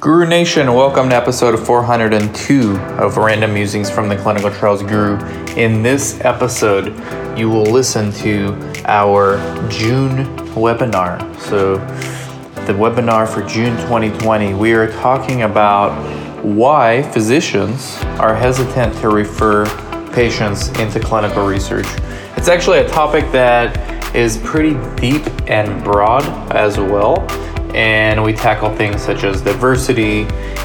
Guru Nation, welcome to episode 402 of Random Musings from the Clinical Trials Guru. In this episode, you will listen to our June webinar. So, the webinar for June 2020, we are talking about why physicians are hesitant to refer patients into clinical research. It's actually a topic that is pretty deep and broad as well and we tackle things such as diversity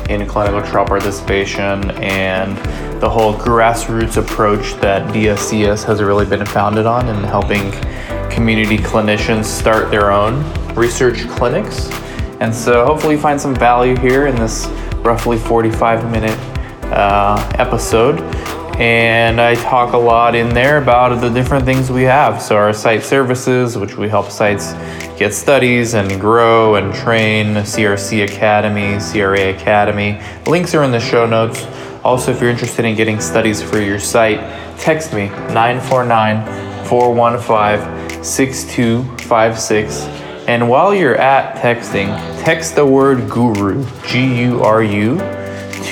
in clinical trial participation and the whole grassroots approach that DSCS has really been founded on in helping community clinicians start their own research clinics. And so hopefully you find some value here in this roughly 45 minute uh, episode and I talk a lot in there about the different things we have. So, our site services, which we help sites get studies and grow and train, CRC Academy, CRA Academy. Links are in the show notes. Also, if you're interested in getting studies for your site, text me 949 415 6256. And while you're at texting, text the word guru, G U R U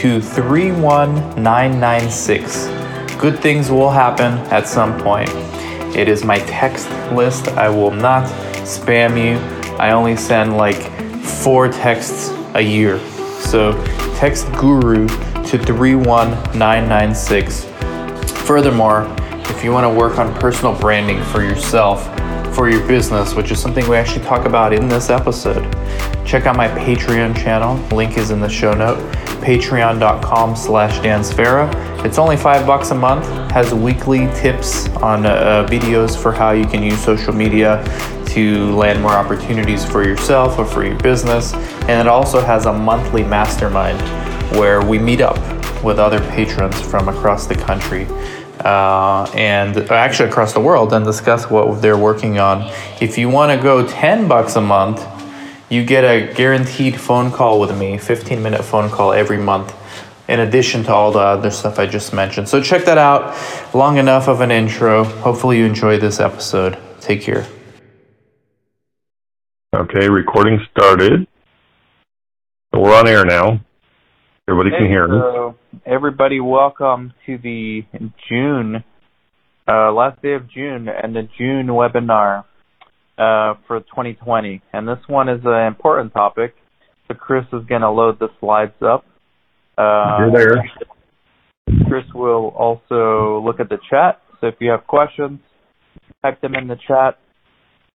to 31996. Good things will happen at some point. It is my text list. I will not spam you. I only send like four texts a year. So text Guru to 31996. Furthermore, if you want to work on personal branding for yourself, for your business, which is something we actually talk about in this episode, check out my Patreon channel. Link is in the show note patreon.com slash dansfera. It's only five bucks a month, has weekly tips on uh, videos for how you can use social media to land more opportunities for yourself or for your business. And it also has a monthly mastermind where we meet up with other patrons from across the country. Uh, and actually across the world and discuss what they're working on. If you want to go 10 bucks a month, you get a guaranteed phone call with me, 15 minute phone call every month, in addition to all the other stuff I just mentioned. So check that out. Long enough of an intro. Hopefully, you enjoy this episode. Take care. Okay, recording started. So we're on air now. Everybody can hear us. everybody, welcome to the June, uh, last day of June, and the June webinar uh, for 2020, and this one is an important topic. So Chris is going to load the slides up. Uh, You're there. Chris will also look at the chat. So if you have questions, type them in the chat.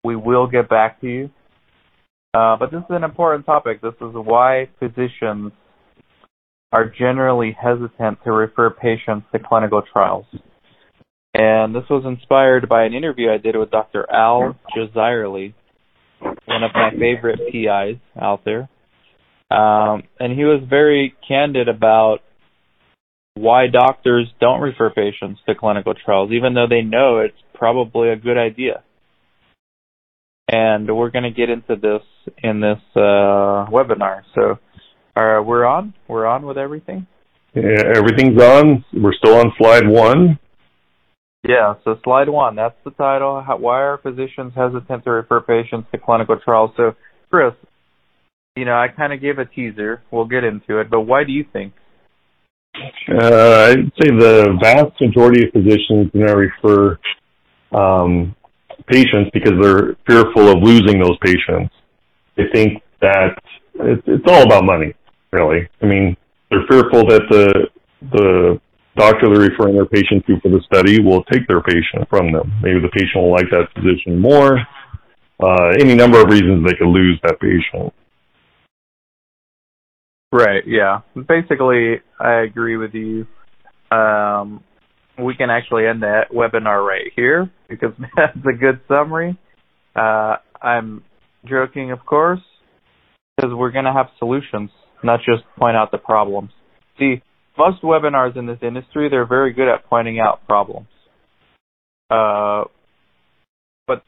We will get back to you. Uh, but this is an important topic. This is why physicians are generally hesitant to refer patients to clinical trials. And this was inspired by an interview I did with Dr. Al Jazeera, one of my favorite PIs out there. Um, and he was very candid about why doctors don't refer patients to clinical trials, even though they know it's probably a good idea. And we're going to get into this in this uh, webinar. So uh, we're on. We're on with everything. Yeah, everything's on. We're still on slide one. Yeah, so slide one, that's the title. How, why are physicians hesitant to refer patients to clinical trials? So, Chris, you know, I kind of gave a teaser. We'll get into it, but why do you think? Uh, I'd say the vast majority of physicians do not refer um, patients because they're fearful of losing those patients. They think that it's, it's all about money, really. I mean, they're fearful that the the doctor they're referring their patient to for the study will take their patient from them. Maybe the patient will like that physician more. Uh, any number of reasons they could lose that patient. Right. Yeah. Basically, I agree with you. Um, we can actually end that webinar right here because that's a good summary. Uh, I'm joking, of course, because we're going to have solutions, not just point out the problems. See, most webinars in this industry, they're very good at pointing out problems. Uh, but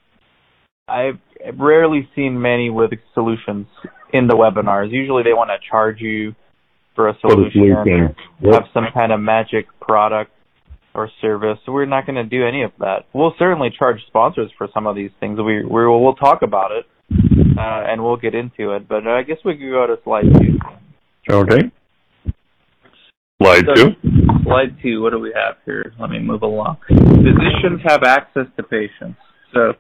I've rarely seen many with solutions in the webinars. Usually they want to charge you for a solution, yep. have some kind of magic product or service. So we're not going to do any of that. We'll certainly charge sponsors for some of these things. We, we will talk about it uh, and we'll get into it. But I guess we could go to slide two. Okay. Slide So- two. Slide two, what do we have here? Let me move along. Physicians have access to patients. So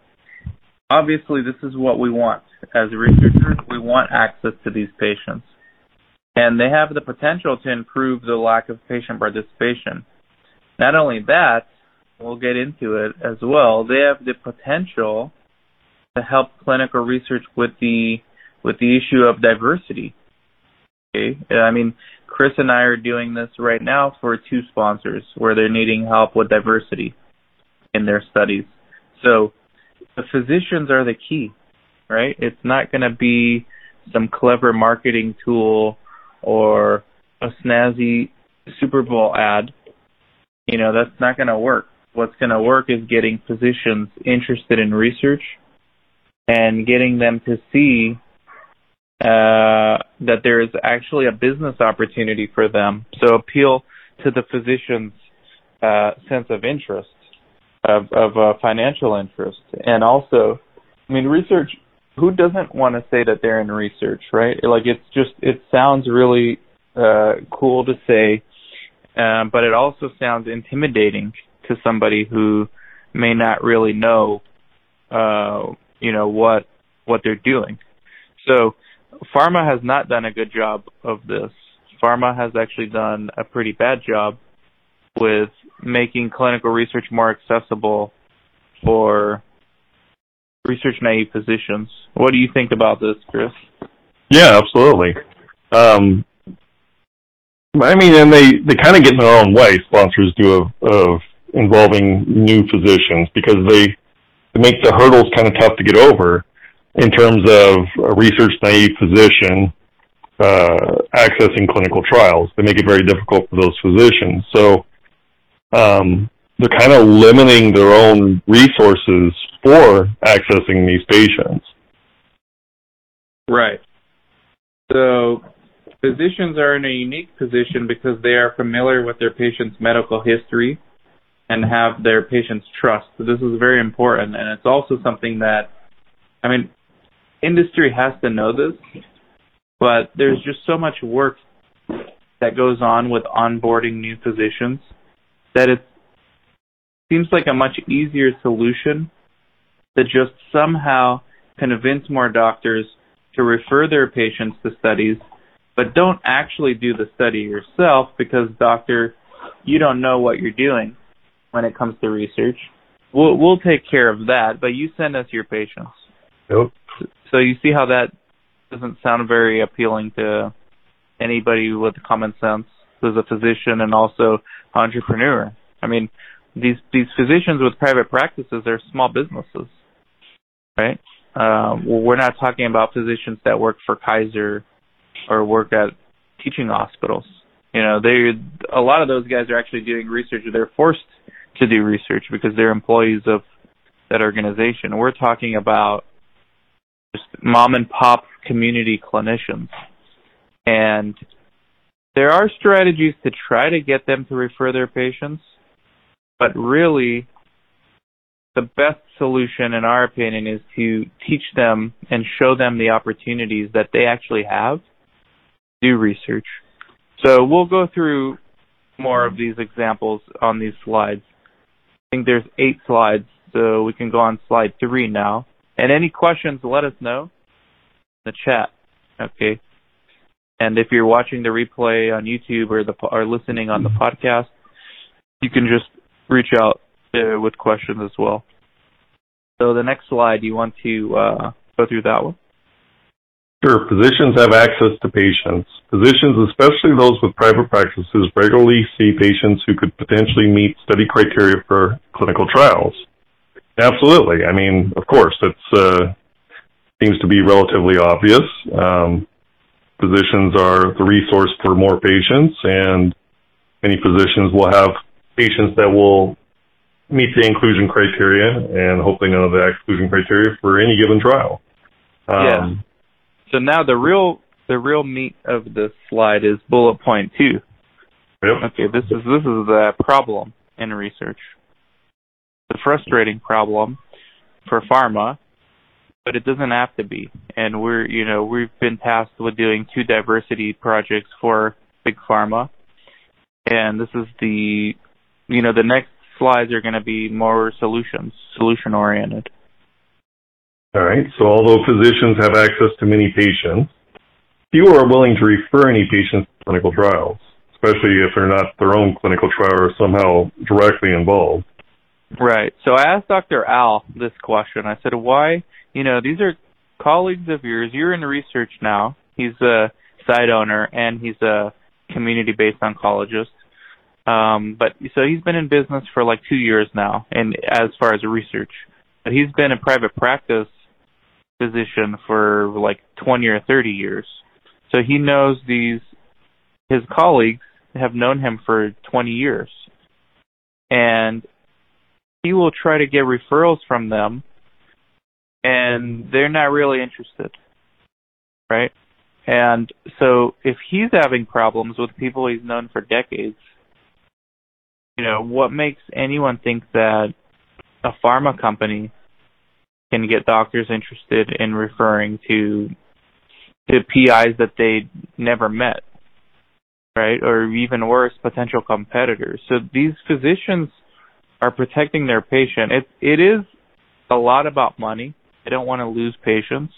obviously this is what we want. As researchers, we want access to these patients. And they have the potential to improve the lack of patient participation. Not only that, we'll get into it as well, they have the potential to help clinical research with the with the issue of diversity. Okay? Uh, I mean, Chris and I are doing this right now for two sponsors where they're needing help with diversity in their studies. So the physicians are the key, right? It's not going to be some clever marketing tool or a snazzy Super Bowl ad. You know, that's not going to work. What's going to work is getting physicians interested in research and getting them to see uh, that there is actually a business opportunity for them. So appeal to the physician's uh, sense of interest, of, of uh, financial interest, and also, I mean, research. Who doesn't want to say that they're in research, right? Like it's just it sounds really uh, cool to say, um, but it also sounds intimidating to somebody who may not really know, uh, you know, what what they're doing. So pharma has not done a good job of this. Pharma has actually done a pretty bad job with making clinical research more accessible for research naive physicians. What do you think about this, Chris? Yeah, absolutely. Um, I mean, and they, they kind of get in their own way, sponsors do, of, of involving new physicians because they, they make the hurdles kind of tough to get over in terms of a research naive physician uh, accessing clinical trials. They make it very difficult for those physicians. So um, they're kind of limiting their own resources for accessing these patients. Right. So physicians are in a unique position because they are familiar with their patient's medical history and have their patient's trust. So this is very important and it's also something that I mean industry has to know this, but there's just so much work that goes on with onboarding new physicians that it seems like a much easier solution to just somehow convince more doctors to refer their patients to studies, but don't actually do the study yourself because doctor, you don't know what you're doing when it comes to research. We'll we'll take care of that, but you send us your patients. Yep. So you see how that doesn't sound very appealing to anybody with common sense who's a physician and also entrepreneur. I mean, these these physicians with private practices are small businesses, right? Uh, well, we're not talking about physicians that work for Kaiser or work at teaching hospitals. You know, they a lot of those guys are actually doing research. They're forced to do research because they're employees of that organization. We're talking about mom and pop community clinicians. And there are strategies to try to get them to refer their patients, but really the best solution in our opinion is to teach them and show them the opportunities that they actually have do research. So we'll go through more of these examples on these slides. I think there's eight slides, so we can go on slide three now. And any questions, let us know in the chat. Okay. And if you're watching the replay on YouTube or the or listening on the podcast, you can just reach out uh, with questions as well. So the next slide, you want to uh, go through that one? Sure. Physicians have access to patients. Physicians, especially those with private practices, regularly see patients who could potentially meet study criteria for clinical trials. Absolutely. I mean, of course, it uh, seems to be relatively obvious. Um, physicians are the resource for more patients, and many physicians will have patients that will meet the inclusion criteria and hopefully know the exclusion criteria for any given trial. Um, yeah. So now the real the real meat of this slide is bullet point two. Yep. Okay, this is this is the problem in research. The frustrating problem for pharma, but it doesn't have to be. And we're, you know, we've been tasked with doing two diversity projects for Big Pharma. And this is the, you know, the next slides are going to be more solutions, solution oriented. All right. So although physicians have access to many patients, few are willing to refer any patients to clinical trials, especially if they're not their own clinical trial or somehow directly involved. Right. So I asked Dr. Al this question. I said, why, you know, these are colleagues of yours. You're in research now. He's a site owner and he's a community based oncologist. Um, but so he's been in business for like two years now, and as far as research, but he's been a private practice physician for like 20 or 30 years. So he knows these. His colleagues have known him for 20 years, and he will try to get referrals from them and they're not really interested right? And so if he's having problems with people he's known for decades you know what makes anyone think that a pharma company can get doctors interested in referring to to PIs that they never met right? Or even worse potential competitors. So these physicians are protecting their patient. It it is a lot about money. They don't want to lose patients,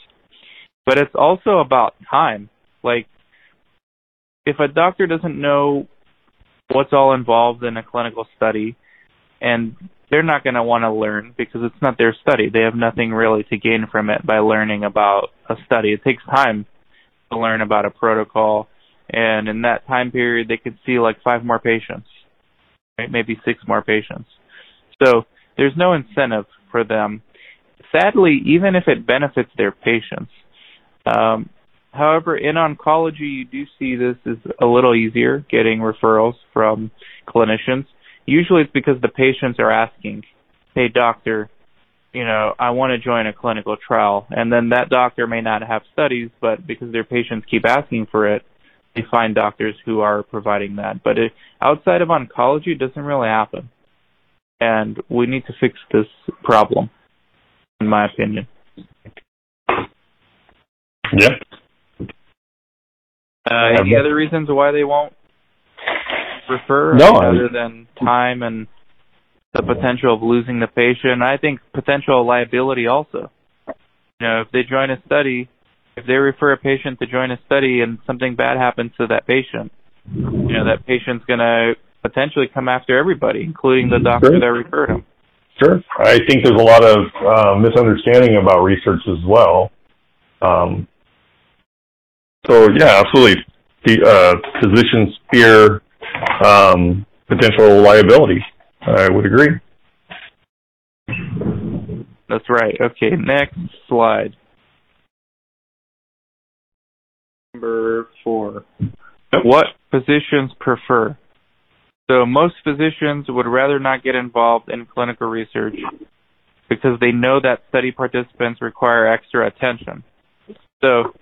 but it's also about time. Like if a doctor doesn't know what's all involved in a clinical study and they're not going to want to learn because it's not their study. They have nothing really to gain from it by learning about a study. It takes time to learn about a protocol and in that time period they could see like five more patients, right? Maybe six more patients. So there's no incentive for them. Sadly, even if it benefits their patients. Um, however, in oncology, you do see this is a little easier getting referrals from clinicians. Usually it's because the patients are asking, hey, doctor, you know, I want to join a clinical trial. And then that doctor may not have studies, but because their patients keep asking for it, they find doctors who are providing that. But it, outside of oncology, it doesn't really happen and we need to fix this problem, in my opinion. Yep. Uh, any other reasons why they won't refer? No, other than time and the potential of losing the patient. I think potential liability also. You know, if they join a study, if they refer a patient to join a study and something bad happens to that patient, you know, that patient's gonna potentially come after everybody, including the doctor sure. that referred him. Sure. I think there's a lot of uh, misunderstanding about research as well. Um, so yeah, absolutely. The uh, physicians fear um, potential liability. I would agree. That's right. Okay, next slide. Number four. What physicians prefer? So most physicians would rather not get involved in clinical research because they know that study participants require extra attention. So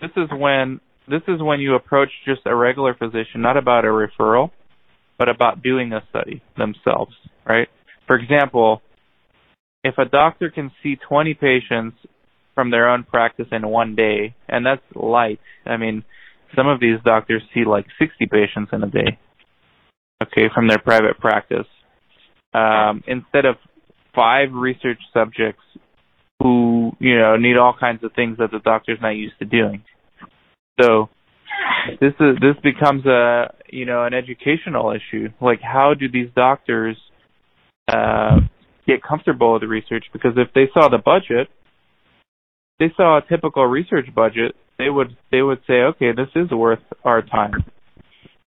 this is when this is when you approach just a regular physician, not about a referral, but about doing a study themselves, right? For example, if a doctor can see 20 patients from their own practice in one day, and that's light. I mean, some of these doctors see like 60 patients in a day okay, from their private practice, um, instead of five research subjects who, you know, need all kinds of things that the doctor's not used to doing. So this is this becomes a you know an educational issue. Like how do these doctors uh, get comfortable with the research? Because if they saw the budget, they saw a typical research budget, they would they would say, okay, this is worth our time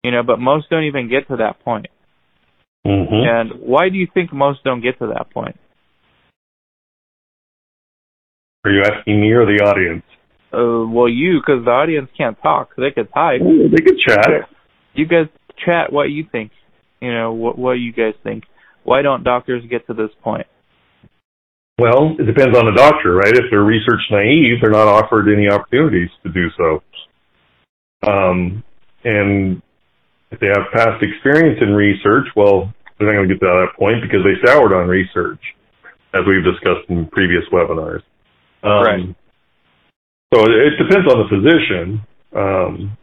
you know, but most don't even get to that point. Mm-hmm. And why do you think most don't get to that point? Are you asking me or the audience? Uh, well, you, because the audience can't talk. They could type. Ooh, they could chat. You guys chat what you think. You know, what, what you guys think. Why don't doctors get to this point? Well, it depends on the doctor, right? If they're research naive, they're not offered any opportunities to do so. Um, and if they have past experience in research, well, they're not going to get to that point because they soured on research, as we've discussed in previous webinars. Um, Right. So it, depends on the physician. Um,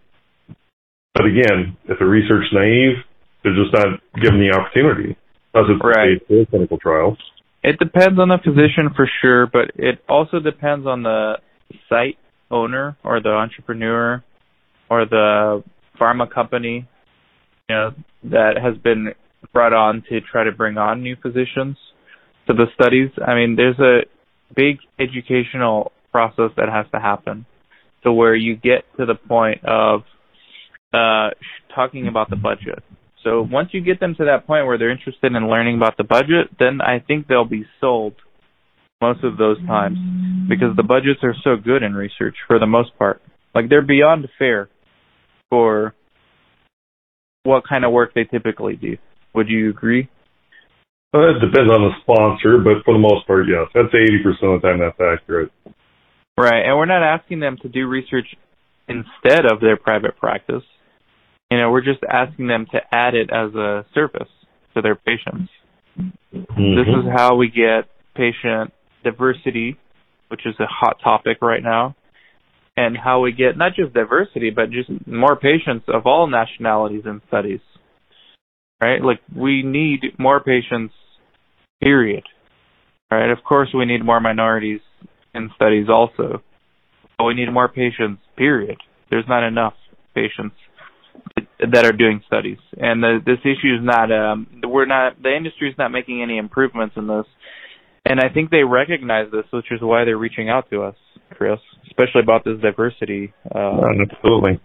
but again, if the research naive, they're just not given the opportunity. That's a Right. for clinical trials. It depends on the physician for sure, but it also depends on the site owner or the entrepreneur or the pharma company, that has been brought on to try to bring on new physicians to the studies. I mean, there's a big educational process that has to happen to where you get to the point of uh, talking about the budget. So once you get them to that point where they're interested in learning about the budget, then I think they'll be sold most of those times because the budgets are so good in research for the most part. Like they're beyond fair for what kind of work they typically do. Would you agree? Well, it depends on the sponsor, but for the most part, yes. That's 80% of the time that's accurate. Right. And we're not asking them to do research instead of their private practice. You know, we're just asking them to add it as a service to their patients. This Mhm. is how we get patient diversity, which is a hot topic right now, and how we get not just diversity, but just more patients of all nationalities in studies. Right? Like, we need more patients, period. Right? Of course, we need more minorities in studies also, but we need more patients, period. There's not enough patients that are doing studies, and the, this issue is not. Um, we're not. The industry is not making any improvements in this, and I think they recognize this, which is why they're reaching out to us, Chris, especially about this diversity. Uh, Absolutely.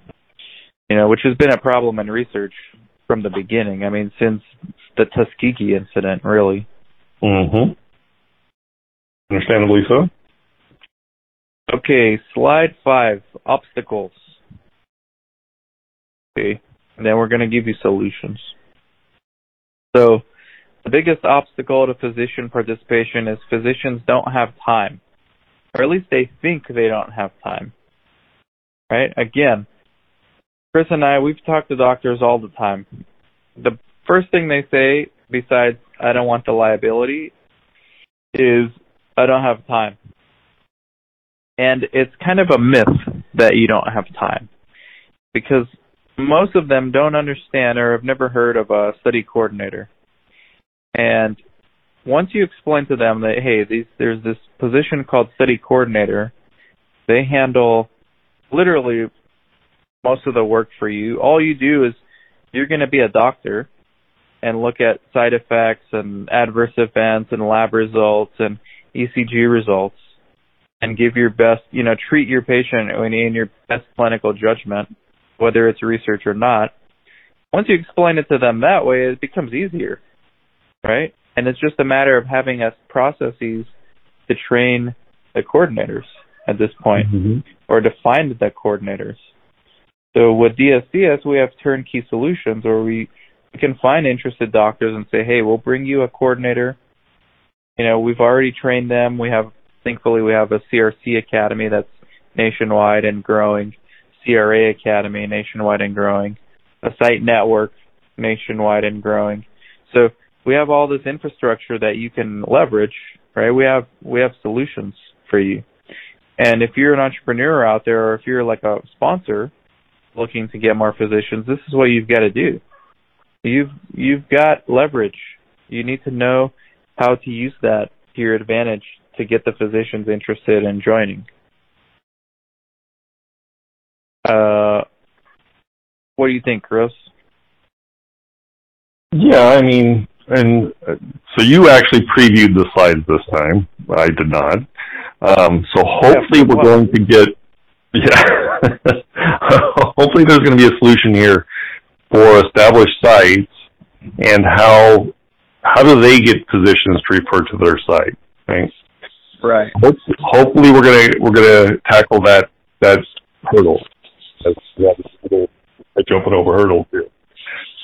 you know, which has been a problem in research from the beginning. I mean, since the Tuskegee incident, really. Mm-hmm. Understandably so. Okay, slide five, obstacles. Okay, and then we're going to give you solutions. So, the biggest obstacle to physician participation is physicians don't have time, or at least they think they don't have time. Right? Again, Chris and I, we've talked to doctors all the time. The first thing they say, besides, I don't want the liability, is, I don't have time. And it's kind of a myth that you don't have time because most of them don't understand or have never heard of a study coordinator. And once you explain to them that hey, these, there's this position called study coordinator, they handle literally most of the work for you. All you do is you're going to be a doctor and look at side effects and adverse events and lab results and ECG results and give your best, you know, treat your patient in your best clinical judgment, whether it's research or not. Once you explain it to them that way, it becomes easier, right? And it's just a matter of having us processes to train the coordinators at this point Mhm. or to find the coordinators. So with DSCS, we have turnkey solutions where we, we can find interested doctors and say, hey, we'll bring you a coordinator. You know, we've already trained them. We have, thankfully, we have a CRC academy that's nationwide and growing, CRA academy nationwide and growing, a site network nationwide and growing. So we have all this infrastructure that you can leverage, right? We have we have solutions for you. And if you're an entrepreneur out there or if you're like a sponsor looking to get more physicians, this is what you've got to do. You've you've got leverage. You need to know how to use that to your advantage to get the physicians interested in joining. Uh, what do you think, Chris? Yeah, I mean, and uh, so you actually previewed the slides this time. I did not. Um, so hopefully we're going to get, yeah, hopefully there's going to be a solution here for established sites and how, how do they get physicians to refer to their site, right? Right. Hope- Hopefully we're gonna, we're gonna tackle that, that hurdle. That's, that's jumping over hurdles here.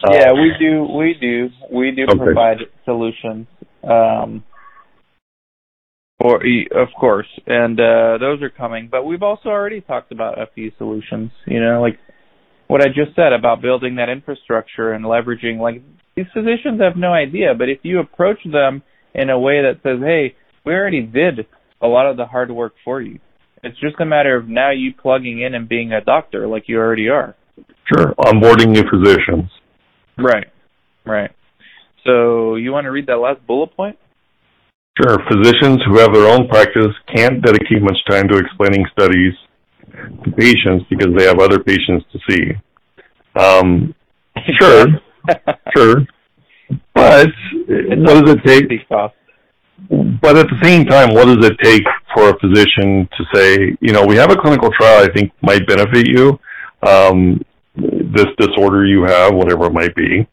Uh, yeah, we do. We do. We do Okay. provide solutions. Um, or of course, and uh, those are coming. But we've also already talked about a few solutions. You know, like what I just said about building that infrastructure and leveraging. Like these physicians have no idea, but if you approach them in a way that says, "Hey, we already did a lot of the hard work for you. It's just a matter of now you plugging in and being a doctor like you already are. Sure, onboarding new physicians. Right, right. So you want to read that last bullet point? Sure. Physicians who have their own practice can't dedicate much time to explaining studies to patients because they have other patients to see. Um, sure, sure. But what does it take? But at the same time, what does it take for a physician to say, you know, we have a clinical trial I think might benefit you, um, this disorder you have, whatever it might be.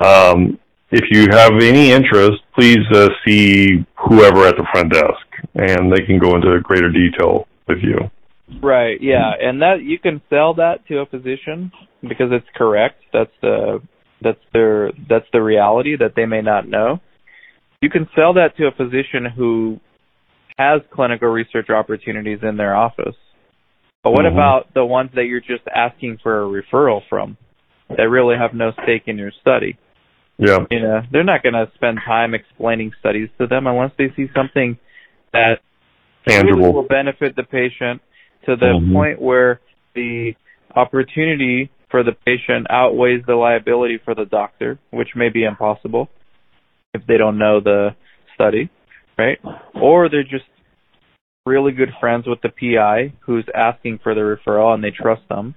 Um, if you have any interest, please uh, see whoever at the front desk, and they can go into greater detail with you. Right. Yeah, and that you can sell that to a physician because it's correct. That's the that's their that's the reality that they may not know. You can sell that to a physician who has clinical research opportunities in their office. But what mm-hmm. about the ones that you're just asking for a referral from that really have no stake in your study? Yeah. You know, they're not going to spend time explaining studies to them unless they see something that tangible really will benefit the patient to the mm-hmm. point where the opportunity for the patient outweighs the liability for the doctor, which may be impossible if they don't know the study, right? Or they're just really good friends with the PI who's asking for the referral and they trust them,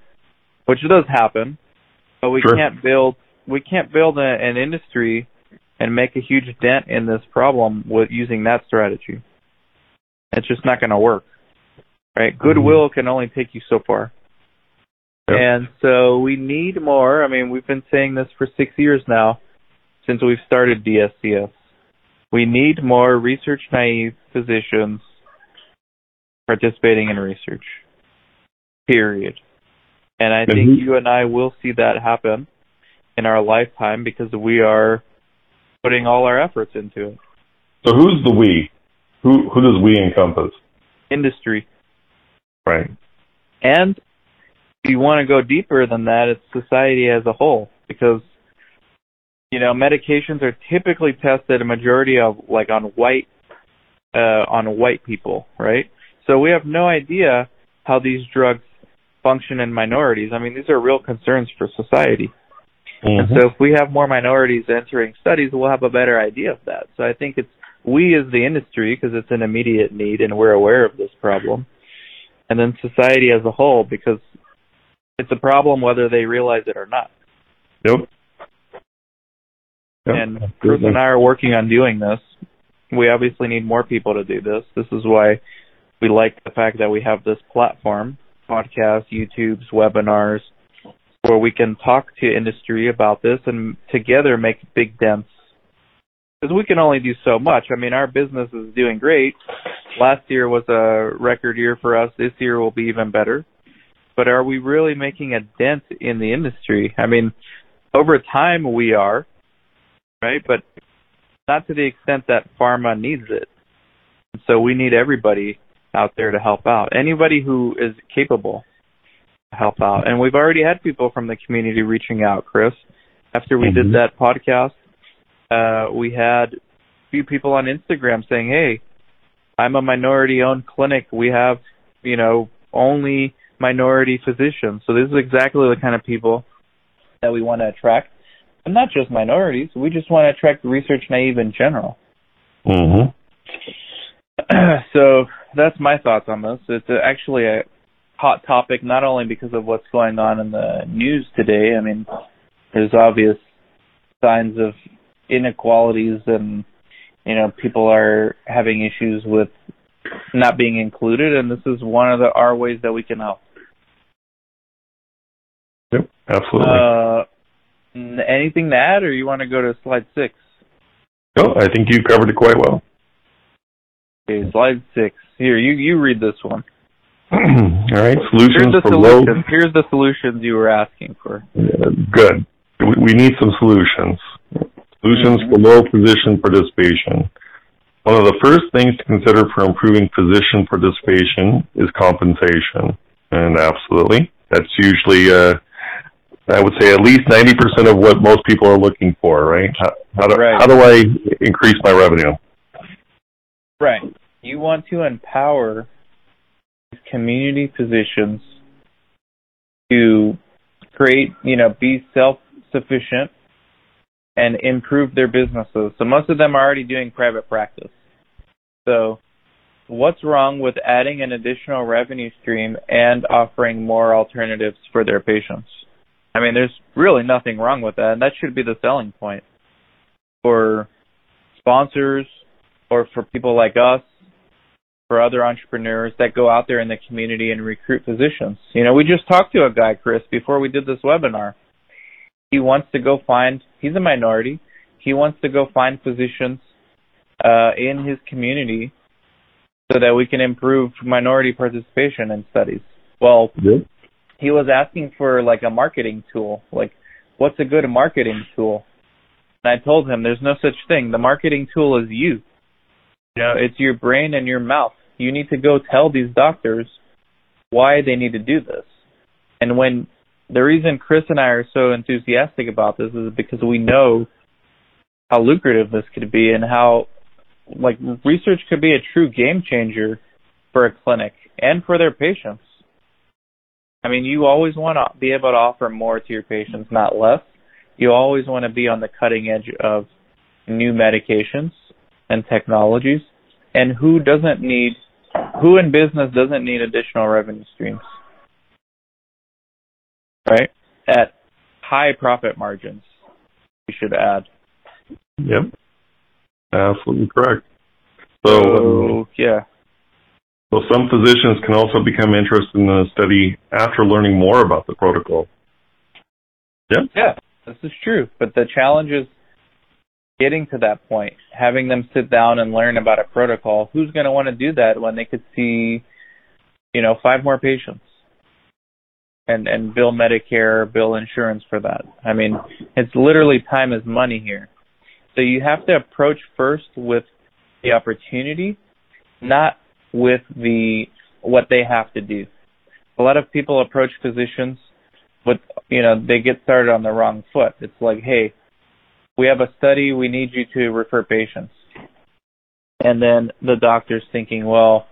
which does happen. But we sure. can't build we can't build a, an industry and make a huge dent in this problem with using that strategy. It's just not going to work. Right? Mm-hmm. Goodwill can only take you so far. Yep. And so we need more. I mean, we've been saying this for six years now since we've started DSCS. We need more research naive physicians participating in research. Period. And I think mm-hmm. you and I will see that happen in our lifetime because we are putting all our efforts into it. So who's the we? Who who does we encompass? Industry. Right. And if you want to go deeper than that, it's society as a whole because you know medications are typically tested a majority of like on white uh, on white people, right? So we have no idea how these drugs function in minorities. I mean, these are real concerns for society. Mm-hmm. And so if we have more minorities entering studies, we'll have a better idea of that. So I think it's we as the industry, because it's an immediate need and we're aware of this problem, and then society as a whole, because it's a problem whether they realize it or not. Yep. yep. And Chris and I are working on doing this. We obviously need more people to do this. This is why we like the fact that we have this platform, podcasts, YouTubes, webinars, where we can talk to industry about this and together make big dents. Because we can only do so much. I mean, our business is doing great. Last year was a record year for us. This year will be even better. But are we really making a dent in the industry? I mean, over time we are, right? But not to the extent that pharma needs it. So we need everybody out there to help out. Anybody who is capable to help out. And we've already had people from the community reaching out, Chris. After we mm-hmm. did that podcast, uh, we had a few people on Instagram saying, "Hey, I'm a minority-owned clinic. We have, you know, only minority physicians. So this is exactly the kind of people that we want to attract, and not just minorities. We just want to attract research naive in general." Mm-hmm. so that's my thoughts on this. It's actually a hot topic not only because of what's going on in the news today. I mean, there's obvious signs of inequalities and you know people are having issues with not being included and this is one of the our ways that we can help yep absolutely uh, anything to add or you want to go to slide six no i think you covered it quite well okay slide six here you you read this one All right, solutions for solutions. low. Here's the solutions you were asking for. Yeah, good. We, we need some solutions. Solutions mm-hmm. for low physician participation. One of the first things to consider for improving physician participation is compensation. And absolutely, that's usually, uh, I would say, at least 90% of what most people are looking for, right? How, how, do, right. how do I increase my revenue? Right. You want to empower these community physicians to create, you know, be self-sufficient and improve their businesses. So most of them are already doing private practice. So what's wrong with adding an additional revenue stream and offering more alternatives for their patients? I mean, there's really nothing wrong with that, and that should be the selling point for sponsors or for people like us, for other entrepreneurs that go out there in the community and recruit physicians. You know, we just talked to a guy, Chris, before we did this webinar. He wants to go find, he's a minority, he wants to go find physicians uh, in his community so that we can improve minority participation in studies. Well, he was asking for like a marketing tool. Like, what's a good marketing tool? And I told him there's no such thing. The marketing tool is you. You know, it's your brain and your mouth. You need to go tell these doctors why they need to do this. And when the reason Chris and I are so enthusiastic about this is because we know how lucrative this could be and how like research could be a true game changer for a clinic and for their patients. I mean, you always want to be able to offer more to your patients, not less. You always want to be on the cutting edge of new medications and technologies. And who doesn't need, who in business doesn't need additional revenue streams? Right? At high profit margins, we should add. Yep. Absolutely correct. So, um, So, yeah. so some physicians can also become interested in the study after learning more about the protocol. Yeah. Yeah, this is true. But the challenge is getting to that point, having them sit down and learn about a protocol. Who's going to want to do that when they could see, you know, five more patients and and bill Medicare, bill insurance for that? I mean, it's literally time is money here. So you have to approach first with the opportunity, not with the what they have to do. A lot of people approach physicians with you know they get started on the wrong foot. It's like, hey, we have a study, we need you to refer patients, and then the doctor's thinking, well,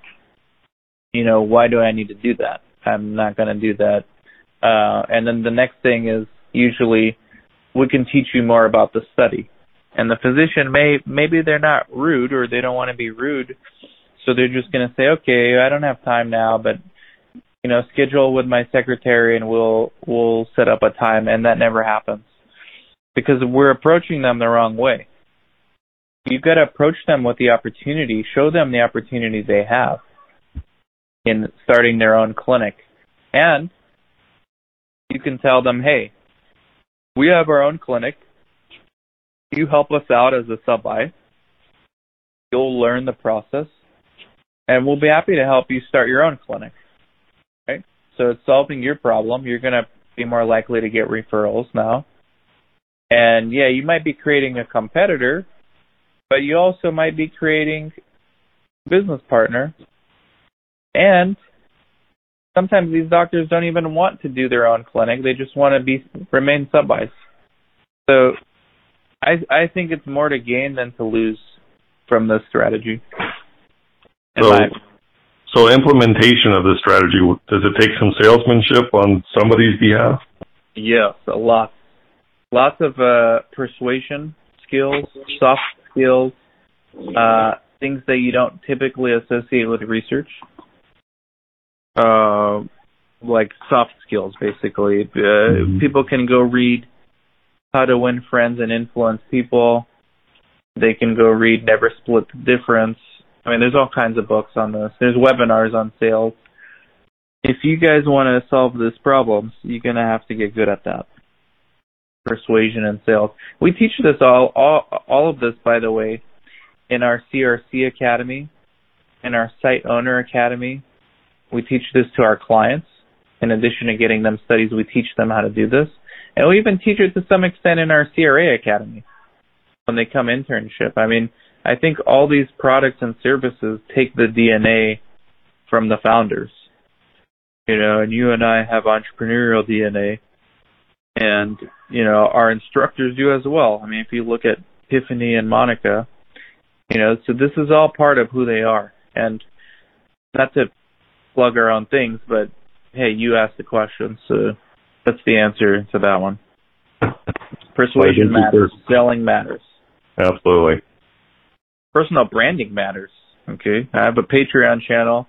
you know, why do I need to do that? I'm not going to do that. Uh, and then the next thing is usually we can teach you more about the study. And the physician may maybe they're not rude or they don't want to be rude, so they're just going to say, okay, I don't have time now, but you know, schedule with my secretary and we'll we'll set up a time and that never happens. Because we're approaching them the wrong way. You've got to approach them with the opportunity, show them the opportunity they have in starting their own clinic. And you can tell them, hey, we have our own clinic. You help us out as a sub I. You'll learn the process and we'll be happy to help you start your own clinic. Right? So it's solving your problem. You're going to be more likely to get referrals now. And yeah, you might be creating a competitor, but you also might be creating a business partner. And sometimes these doctors don't even want to do their own clinic. They just want to be remain sub-Is. So I I think it's more to gain than to lose from this strategy. So, my- so implementation of this strategy, does it take some salesmanship on somebody's behalf? Yes, a lot. Lots of uh, persuasion skills, soft skills, uh, things that you don't typically associate with research. Uh, like soft skills, basically. Uh, Mhm. People can go read How to Win Friends and Influence People. They can go read Never Split the Difference. I mean, there's all kinds of books on this. There's webinars on sales. If you guys want to solve this problem, you're going to have to get good at that. Persuasion and sales. We teach this all, all, all of this, by the way, in our CRC Academy, in our Site Owner Academy. We teach this to our clients. In addition to getting them studies, we teach them how to do this. And we even teach it to some extent in our CRA Academy when they come internship. I mean, I think all these products and services take the DNA from the founders. You know, and you and I have entrepreneurial DNA and, you know, our instructors do as well. I mean, if you look at Tiffany and Monica, you know, so this is all part of who they are. And not to plug our own things, but hey, you asked the question, so that's the answer to that one. Persuasion matters. Selling matters. Absolutely. Personal branding matters. Okay. I have a Patreon channel.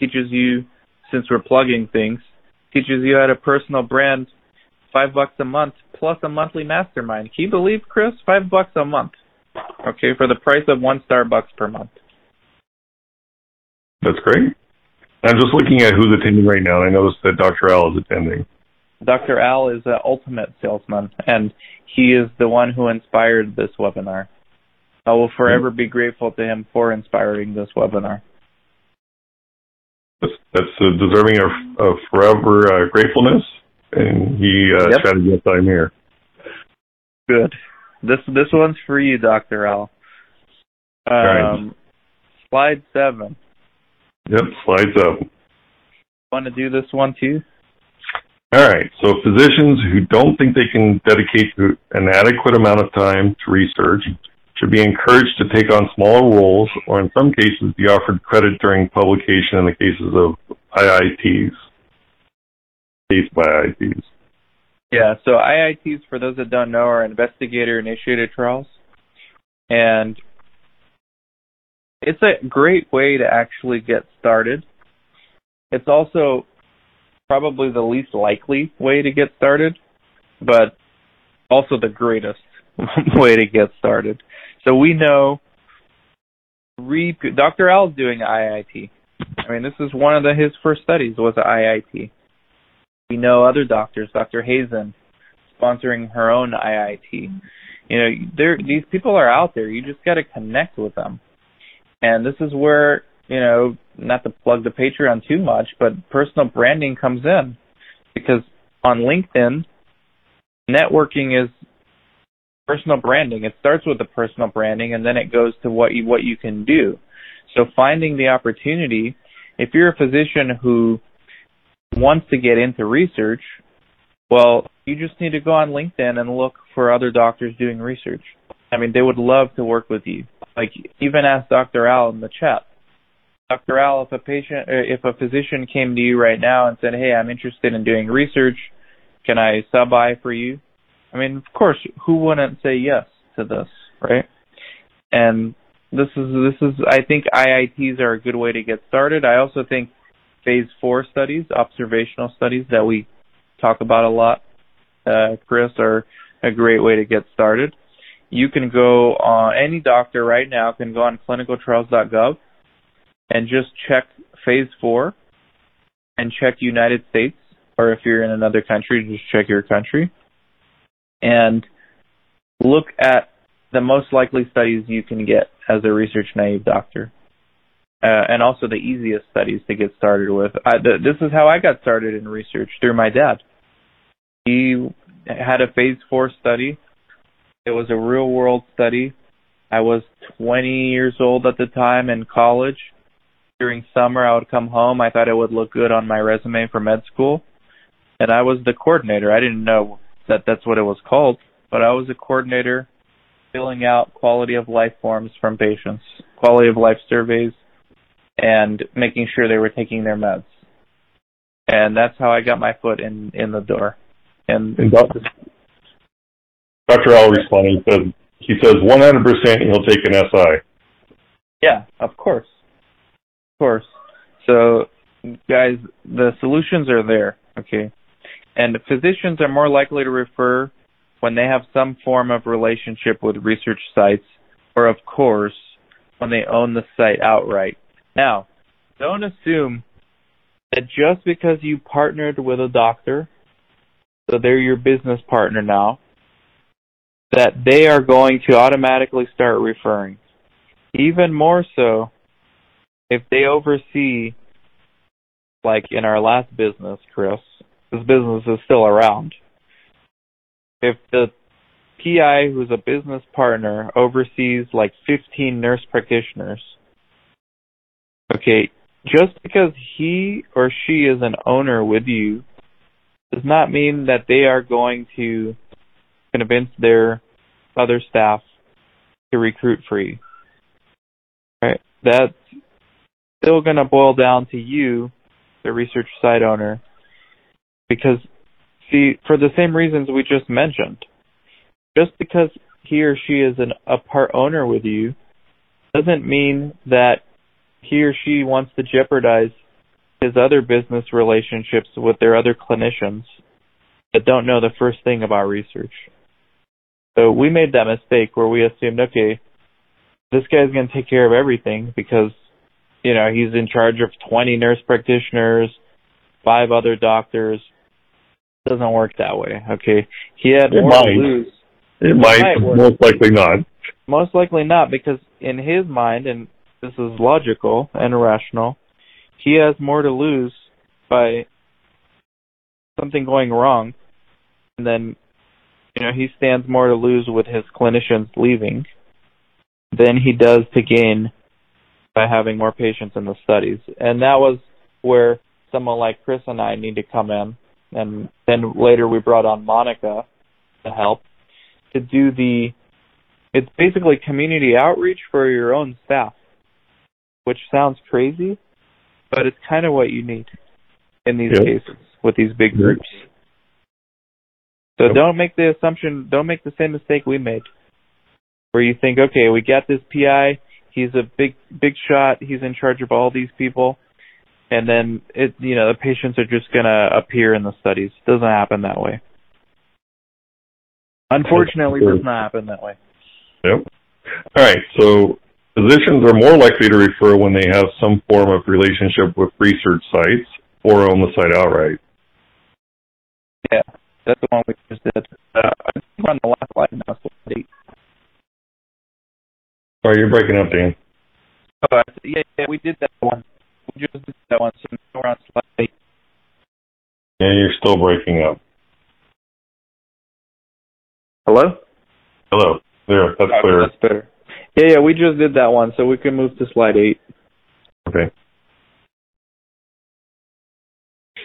Teaches you, since we're plugging things, teaches you how to personal brand five bucks a month plus a monthly mastermind. Can you believe, Chris? Five bucks a month. Okay, for the price of one Starbucks per month. That's great. I'm just looking at who's attending right now, and I noticed that Dr. Al is attending. Dr. Al is an ultimate salesman, and he is the one who inspired this webinar. I will forever be grateful to him for inspiring this webinar. That's, that's uh, deserving of, of forever uh, gratefulness, and he uh, Yep. yes, I'm here. Good. This this one's for you, Dr. Al. right. Um, slide seven. Yep, slides up. Want to do this one too? All right. So physicians who don't think they can dedicate an adequate amount of time to research should be encouraged to take on smaller roles or in some cases be offered credit during publication in the cases of IITs. By IITs. Yeah, so IITs, for those that don't know, are investigator initiated trials. And it's a great way to actually get started. It's also probably the least likely way to get started, but also the greatest way to get started. So we know re- Dr. Al's doing IIT. I mean, this is one of the, his first studies was IIT. We know other doctors, Dr. Hazen, sponsoring her own IIT. You know, there these people are out there. You just got to connect with them. And this is where, you know, not to plug the Patreon too much, but personal branding comes in because on LinkedIn, networking is personal branding. It starts with the personal branding and then it goes to what you what you can do. So finding the opportunity, if you're a physician who wants to get into research, well, you just need to go on LinkedIn and look for other doctors doing research. I mean, they would love to work with you. Like even ask Dr. Al in the chat. Dr. Al, if a patient, uh, if a physician came to you right now and said, "Hey, I'm interested in doing research. Can I sub I for you?" I mean, of course, who wouldn't say yes to this, right? And this is this is I think IITs are a good way to get started. I also think phase four studies, observational studies that we talk about a lot, uh, Chris, are a great way to get started. You can go on any doctor right now can go on clinicaltrials.gov and just check phase four and check United States, or if you're in another country, just check your country and look at the most likely studies you can get as a research naive doctor. Uh, and also the easiest studies to get started with. I, th- this is how I got started in research through my dad. He had a phase four study. It was a real world study. I was 20 years old at the time in college. During summer, I would come home. I thought it would look good on my resume for med school. And I was the coordinator. I didn't know that that's what it was called, but I was a coordinator filling out quality of life forms from patients, quality of life surveys, and making sure they were taking their meds. And that's how I got my foot in in the door. And And Dr. Dr. Al responded, he says, he says 100% he'll take an SI. yeah, of course, of course. So, guys, the solutions are there. Okay, and physicians are more likely to refer when they have some form of relationship with research sites, or of course, when they own the site outright. Now, don't assume that just because you partnered with a doctor, so they're your business partner now, that they are going to automatically start referring. Even more so, if they oversee, like in our last business, Chris, this business is still around. If the PI who's a business partner oversees like 15 nurse practitioners, okay, just because he or she is an owner with you does not mean that they are going to convince their other staff to recruit for you. Right? That's still going to boil down to you, the research site owner, because see, for the same reasons we just mentioned, just because he or she is an, a part owner with you doesn't mean that he or she wants to jeopardize his other business relationships with their other clinicians that don't know the first thing about research. So we made that mistake where we assumed, okay, this guy's going to take care of everything because, you know, he's in charge of 20 nurse practitioners, five other doctors. It doesn't work that way. Okay. He had It more might. to lose. It might, might most likely not. Most likely not because in his mind, and this is logical and rational, he has more to lose by something going wrong and then you know he stands more to lose with his clinicians leaving than he does to gain by having more patients in the studies. And that was where someone like chris and i need to come in. And then later we brought on monica to help to do the it's basically community outreach for your own staff which sounds crazy but it's kind of what you need in these Yep. cases with these big groups. So Yep. don't make the assumption, don't make the same mistake we made, where you think, okay, we got this PI, he's a big big shot, he's in charge of all these people, and then it, you know, the patients are just gonna appear in the studies. It doesn't happen that way. Unfortunately, it does not happen that way. Yep. All right. So physicians are more likely to refer when they have some form of relationship with research sites or own the site outright. Yeah, that's the one we just did. Uh, I think on the last slide now, so eight. Sorry, you're breaking up, Dan. Oh, yeah, yeah, we did that one. We just did that one, so we're on slide eight. Yeah, you're still breaking up. Hello? Hello. There, that's Okay, clear. That's better. Yeah, yeah, we just did that one, so we can move to slide eight. Okay.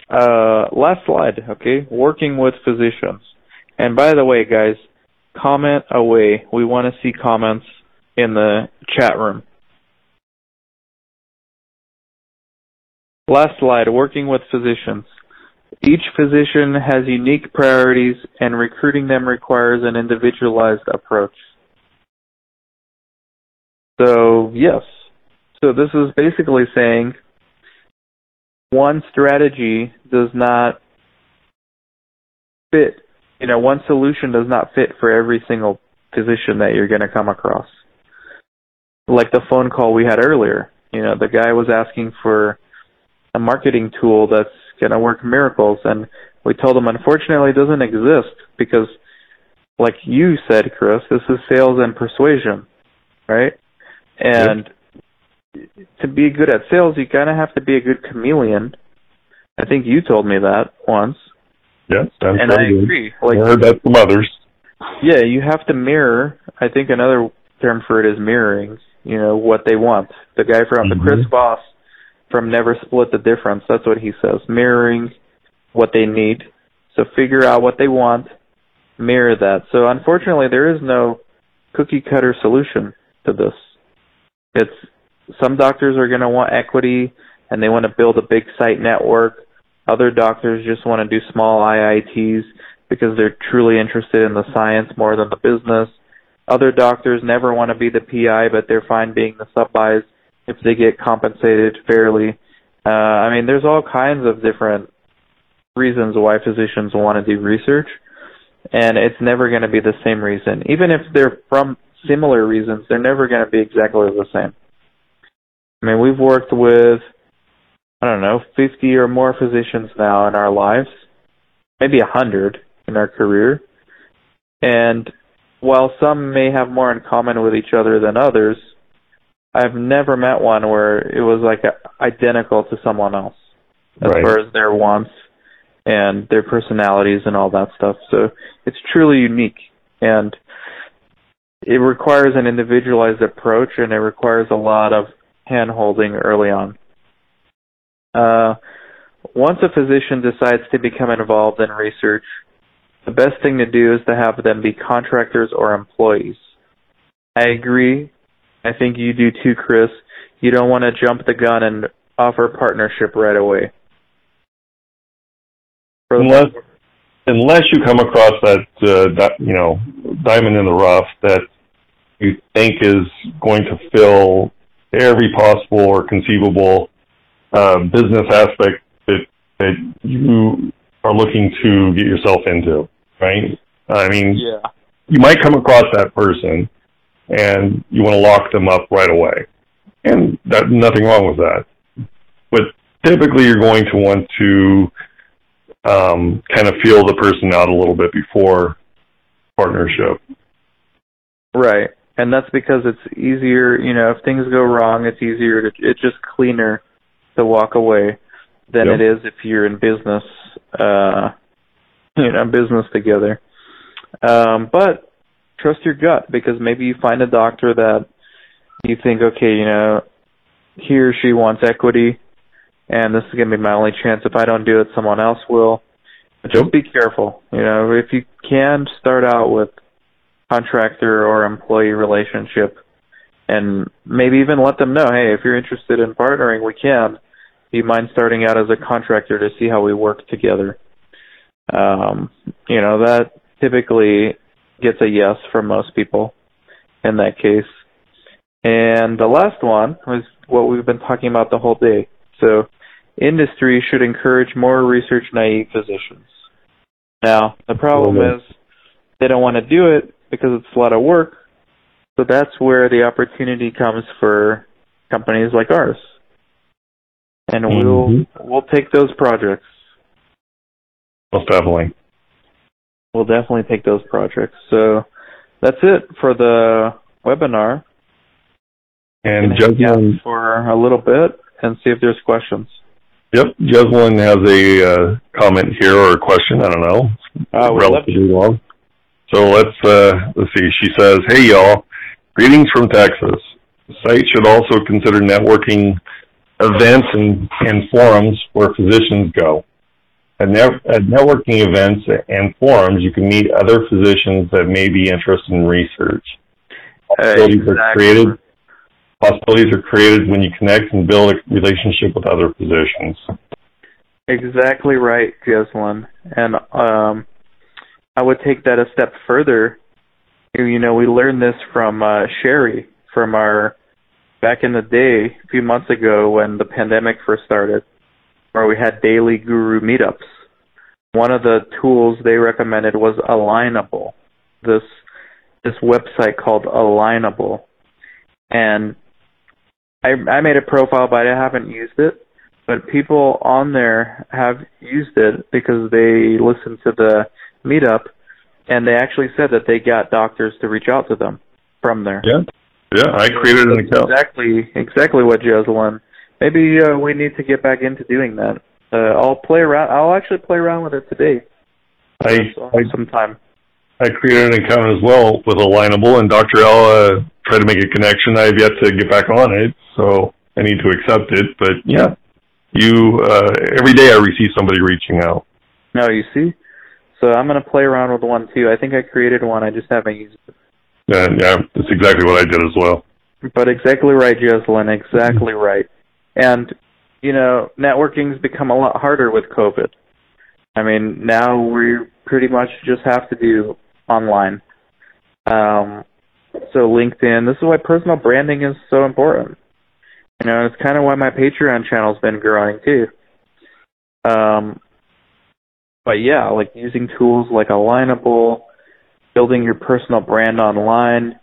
Uh, last slide, okay? Working with physicians. And by the way, guys, comment away. We want to see comments in the chat room. Last slide, working with physicians. Each physician has unique priorities and recruiting them requires an individualized approach. So, yes. So this is basically saying one strategy does not fit, you know, one solution does not fit for every single physician that you're going to come across. Like the phone call we had earlier, you know, the guy was asking for a marketing tool that's going to work miracles and we told him unfortunately it doesn't exist because like you said, Chris, this is sales and persuasion, right? And to be good at sales, you kind of have to be a good chameleon. I think you told me that once, Yeah, sounds and I good. agree. Like, I heard that from others. yeah, you have to mirror. I think another term for it is mirroring. You know what they want. The guy from the Chris mm-hmm. Voss from Never Split the Difference. That's what he says. Mirroring what they need. So figure out what they want, mirror that. So unfortunately, there is no cookie cutter solution to this. It's some doctors are going to want equity and they want to build a big site network. Other doctors just want to do small IITs because they're truly interested in the science more than the business. Other doctors never want to be the PI, but they're fine being the sub-Is if they get compensated fairly. Uh, I mean, there's all kinds of different reasons why physicians want to do research, and it's never going to be the same reason. Even if they're from similar reasons, they're never going to be exactly the same. I mean, we've worked with, I don't know, 50 or more physicians now in our lives, maybe 100 in our career. And while some may have more in common with each other than others, I've never met one where it was like a, identical to someone else as Right. far as their wants and their personalities and all that stuff. So it's truly unique and it requires an individualized approach and it requires a lot of hand holding early on. Uh, once a physician decides to become involved in research, the best thing to do is to have them be contractors or employees. I agree. I think you do too, Chris. you don't want to jump the gun and offer partnership right away. Unless unless you come across that, uh, that you know diamond in the rough that you think is going to fill every possible or conceivable uh, business aspect that that you are looking to get yourself into, right? I mean, Yeah. you might come across that person and you want to lock them up right away. And that nothing wrong with that. But typically you're going to want to um, kind of feel the person out a little bit before partnership. Right. And that's because it's easier, you know, if things go wrong, it's easier to, it's just cleaner to walk away than Yep. it is if you're in business, uh, you know, business together. Um, but trust your gut because maybe you find a doctor that you think, okay, you know, he or she wants equity and this is going to be my only chance. If I don't do it, someone else will. But just be careful. You know, if you can start out with contractor or employee relationship and maybe even let them know, hey, if you're interested in partnering, we can. Do you mind starting out as a contractor to see how we work together? Um, you know, that typically gets a yes from most people in that case. And the last one was what we've been talking about the whole day. So, industry should encourage more research naive physicians. Now, the problem is they don't want to do it because it's a lot of work. So that's where the opportunity comes for companies like ours. And we'll Mhm. we'll take those projects. Most definitely. We'll definitely take those projects. So that's it for the webinar. And Gonna hang out Jeslyn, for a little bit and see if there's questions. yep, Jeslyn has a uh, comment here or a question. I don't know. Uh, relatively long. So let's uh, let's see. She says, "Hey y'all, greetings from Texas. The site should also consider networking events and, and forums where physicians go. At, ne- at networking events and forums, you can meet other physicians that may be interested in research. Possibilities are created. Possibilities are created when you connect and build a relationship with other physicians. Exactly right, Jeslyn. And um, I would take that a step further. You- know, we learned this from uh, Sherry from our back in the day, a few months ago when the pandemic first started, where we had daily guru meetups. One of the tools they recommended was Alignable. This this website called Alignable, and I I made a profile, but I haven't used it but people on there have used it because they listen to the meetup and they actually said that they got doctors to reach out to them from there. Yeah, yeah. I created an account. Exactly, exactly what Jocelyn. Maybe uh, we need to get back into doing that. Uh, I'll play around. I'll actually play around with it today. I, I sometime. I created an account as well with Alignable, and Dr. Al uh, tried to make a connection. I have yet to get back on it, so I need to accept it. But yeah, you uh, every day I receive somebody reaching out. Now you see. So I'm gonna play around with one too. I think I created one. I just haven't used it. And yeah, that's exactly what I did as well. But exactly right, Jocelyn. Exactly right. And you know, networking's become a lot harder with COVID. I mean, now we pretty much just have to do online. Um, so LinkedIn. This is why personal branding is so important. You know, it's kind of why my Patreon channel's been growing too. Um, but yeah, like using tools like Alignable, building your personal brand online,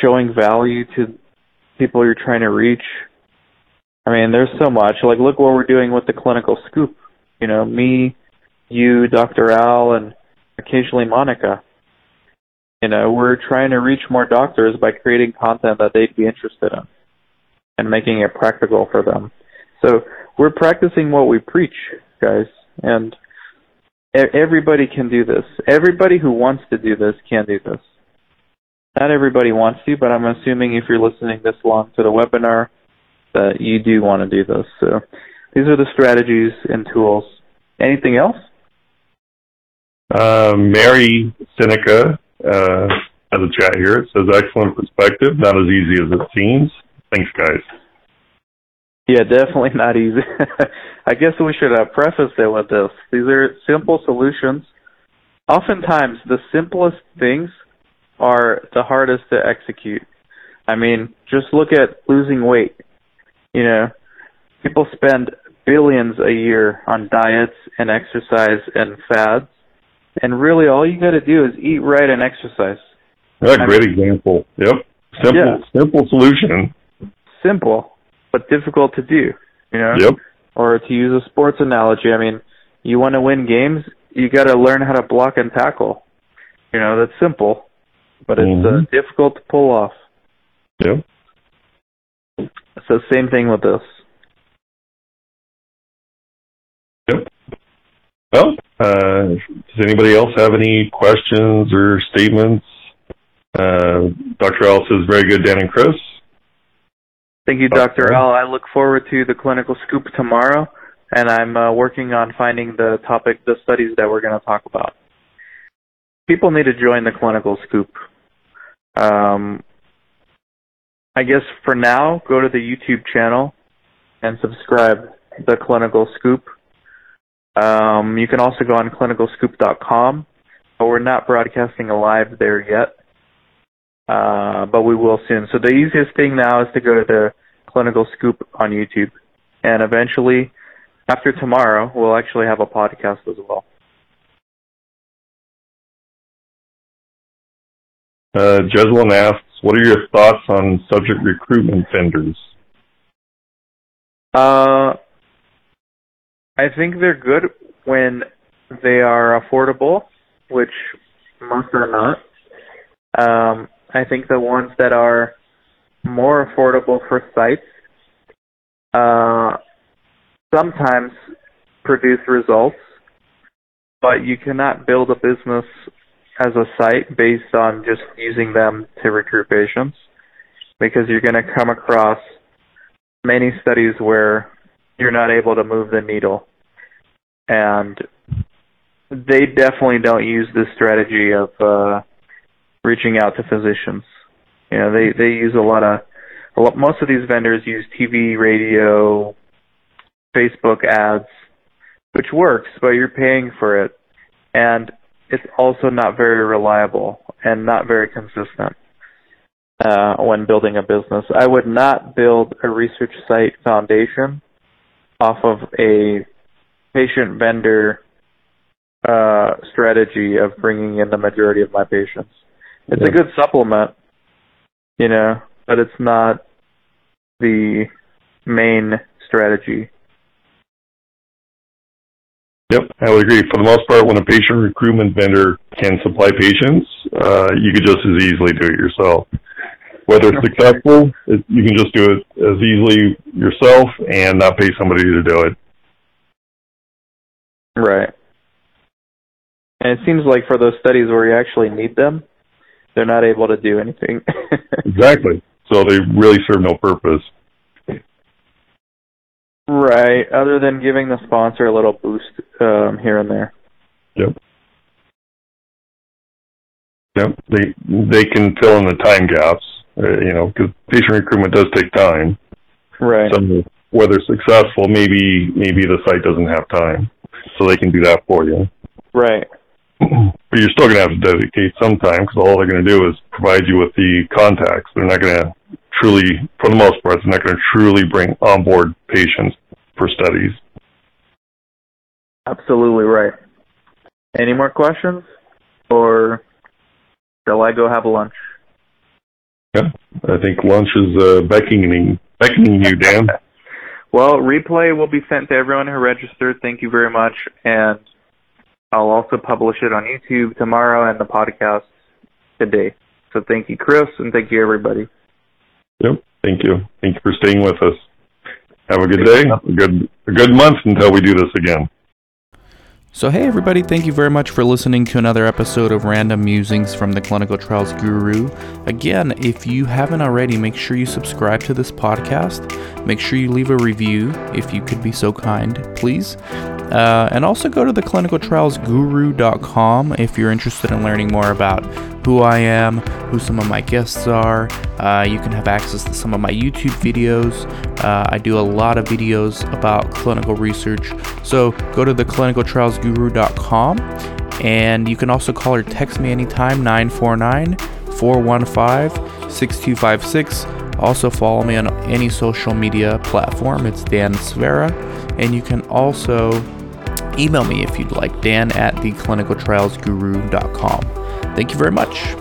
showing value to people you're trying to reach. I mean, there's so much. Like, look what we're doing with the clinical scoop. You know, me, you, Dr. Al, and occasionally Monica. You know, we're trying to reach more doctors by creating content that they'd be interested in and making it practical for them. So we're practicing what we preach, guys, and everybody can do this. Everybody who wants to do this can do this. Not everybody wants to, but I'm assuming if you're listening this long to the webinar, that you do want to do this. So these are the strategies and tools. Anything else? Uh, Mary Seneca uh, has a chat here. It says, excellent perspective, not as easy as it seems. Thanks, guys. Yeah, definitely not easy. I guess we should uh, preface it with this. These are simple solutions. Oftentimes, the simplest things are the hardest to execute. I mean, just look at losing weight. You know, people spend billions a year on diets and exercise and fads, and really all you got to do is eat right and exercise. Yeah, great example. Yep. Simple, Yeah. simple solution. Simple, but difficult to do. You know. Yep. or to use a sports analogy, I mean, you want to win games, you got to learn how to block and tackle. You know, that's simple, but it's uh, Mhm. difficult to pull off. It's the same thing with this. Yep. Well, uh, does anybody else have any questions or statements? Uh, Dr. Ellis is very good, Dan and Chris. Thank you, Okay. Dr. Al. I look forward to the clinical scoop tomorrow, and I'm uh, working on finding the topic, the studies that we're going to talk about. People need to join the clinical scoop. Um, I guess for now, go to the YouTube channel and subscribe. The clinical scoop. Um, you can also go on clinicalscoop.com, but we're not broadcasting live there yet. Uh, but we will soon. So the easiest thing now is to go to the Clinical Scoop on YouTube, and eventually, after tomorrow, we'll actually have a podcast as well. Uh, Jeslyn asks, what are your thoughts on subject recruitment vendors? Uh, I think they're good when they are affordable, which most are not. Um, I think the ones that are more affordable for sites uh, sometimes produce results, but you cannot build a business as a site based on just using them to recruit patients because you're going to come across many studies where you're not able to move the needle. And they definitely don't use this strategy of uh, reaching out to physicians. You know, they they use a lot of a lot, most of these vendors use TV, radio, Facebook ads, which works, but you're paying for it, and it's also not very reliable and not very consistent uh, when building a business. I would not build a research site foundation off of a patient vendor uh, strategy of bringing in the majority of my patients. It's a good supplement, you know, but it's not the main strategy. Yep, I would agree. For the most part, when a patient recruitment vendor can supply patients, uh, you could just as easily do it yourself. Whether it's successful, it, you can just do it as easily yourself and not pay somebody to do it. Right. And it seems like for those studies where you actually need them, they're not able to do anything. Exactly. So they really serve no purpose. right. Other than giving the sponsor a little boost um, here and there. Yep. Yep. They they can fill in the time gaps, uh, you know, because patient recruitment does take time. Right. So whether successful, maybe maybe the site doesn't have time, so they can do that for you. right. But you're still going to have to dedicate some time because all they're going to do is provide you with the contacts. They're not going to truly, for the most part, they're not going to truly bring on board patients for studies. Absolutely right. Any more questions? Or shall I go have a lunch? Yeah, I think lunch is uh, beckoning beckoning you, Dan. Well, replay will be sent to everyone who registered. Thank you very much. And I'll also publish it on YouTube tomorrow and the podcast today. So thank you, Chris, and thank you, everybody. Yep. Thank you. Thank you for staying with us. Have a good day. A good a good month until we do this again. So, hey everybody, thank you very much for listening to another episode of Random Musings from the Clinical Trials Guru. Again, if you haven't already, make sure you subscribe to this podcast. Make sure you leave a review if you could be so kind, please. Uh, and also go to the clinicaltrialsguru.com if you're interested in learning more about who I am, who some of my guests are, Uh, you can have access to some of my YouTube videos. Uh, I do a lot of videos about clinical research. So go to theclinicaltrialsguru.com and you can also call or text me anytime 949 415 6256. Also, follow me on any social media platform. It's Dan Sfera. And you can also email me if you'd like, dan at theclinicaltrialsguru.com. Thank you very much.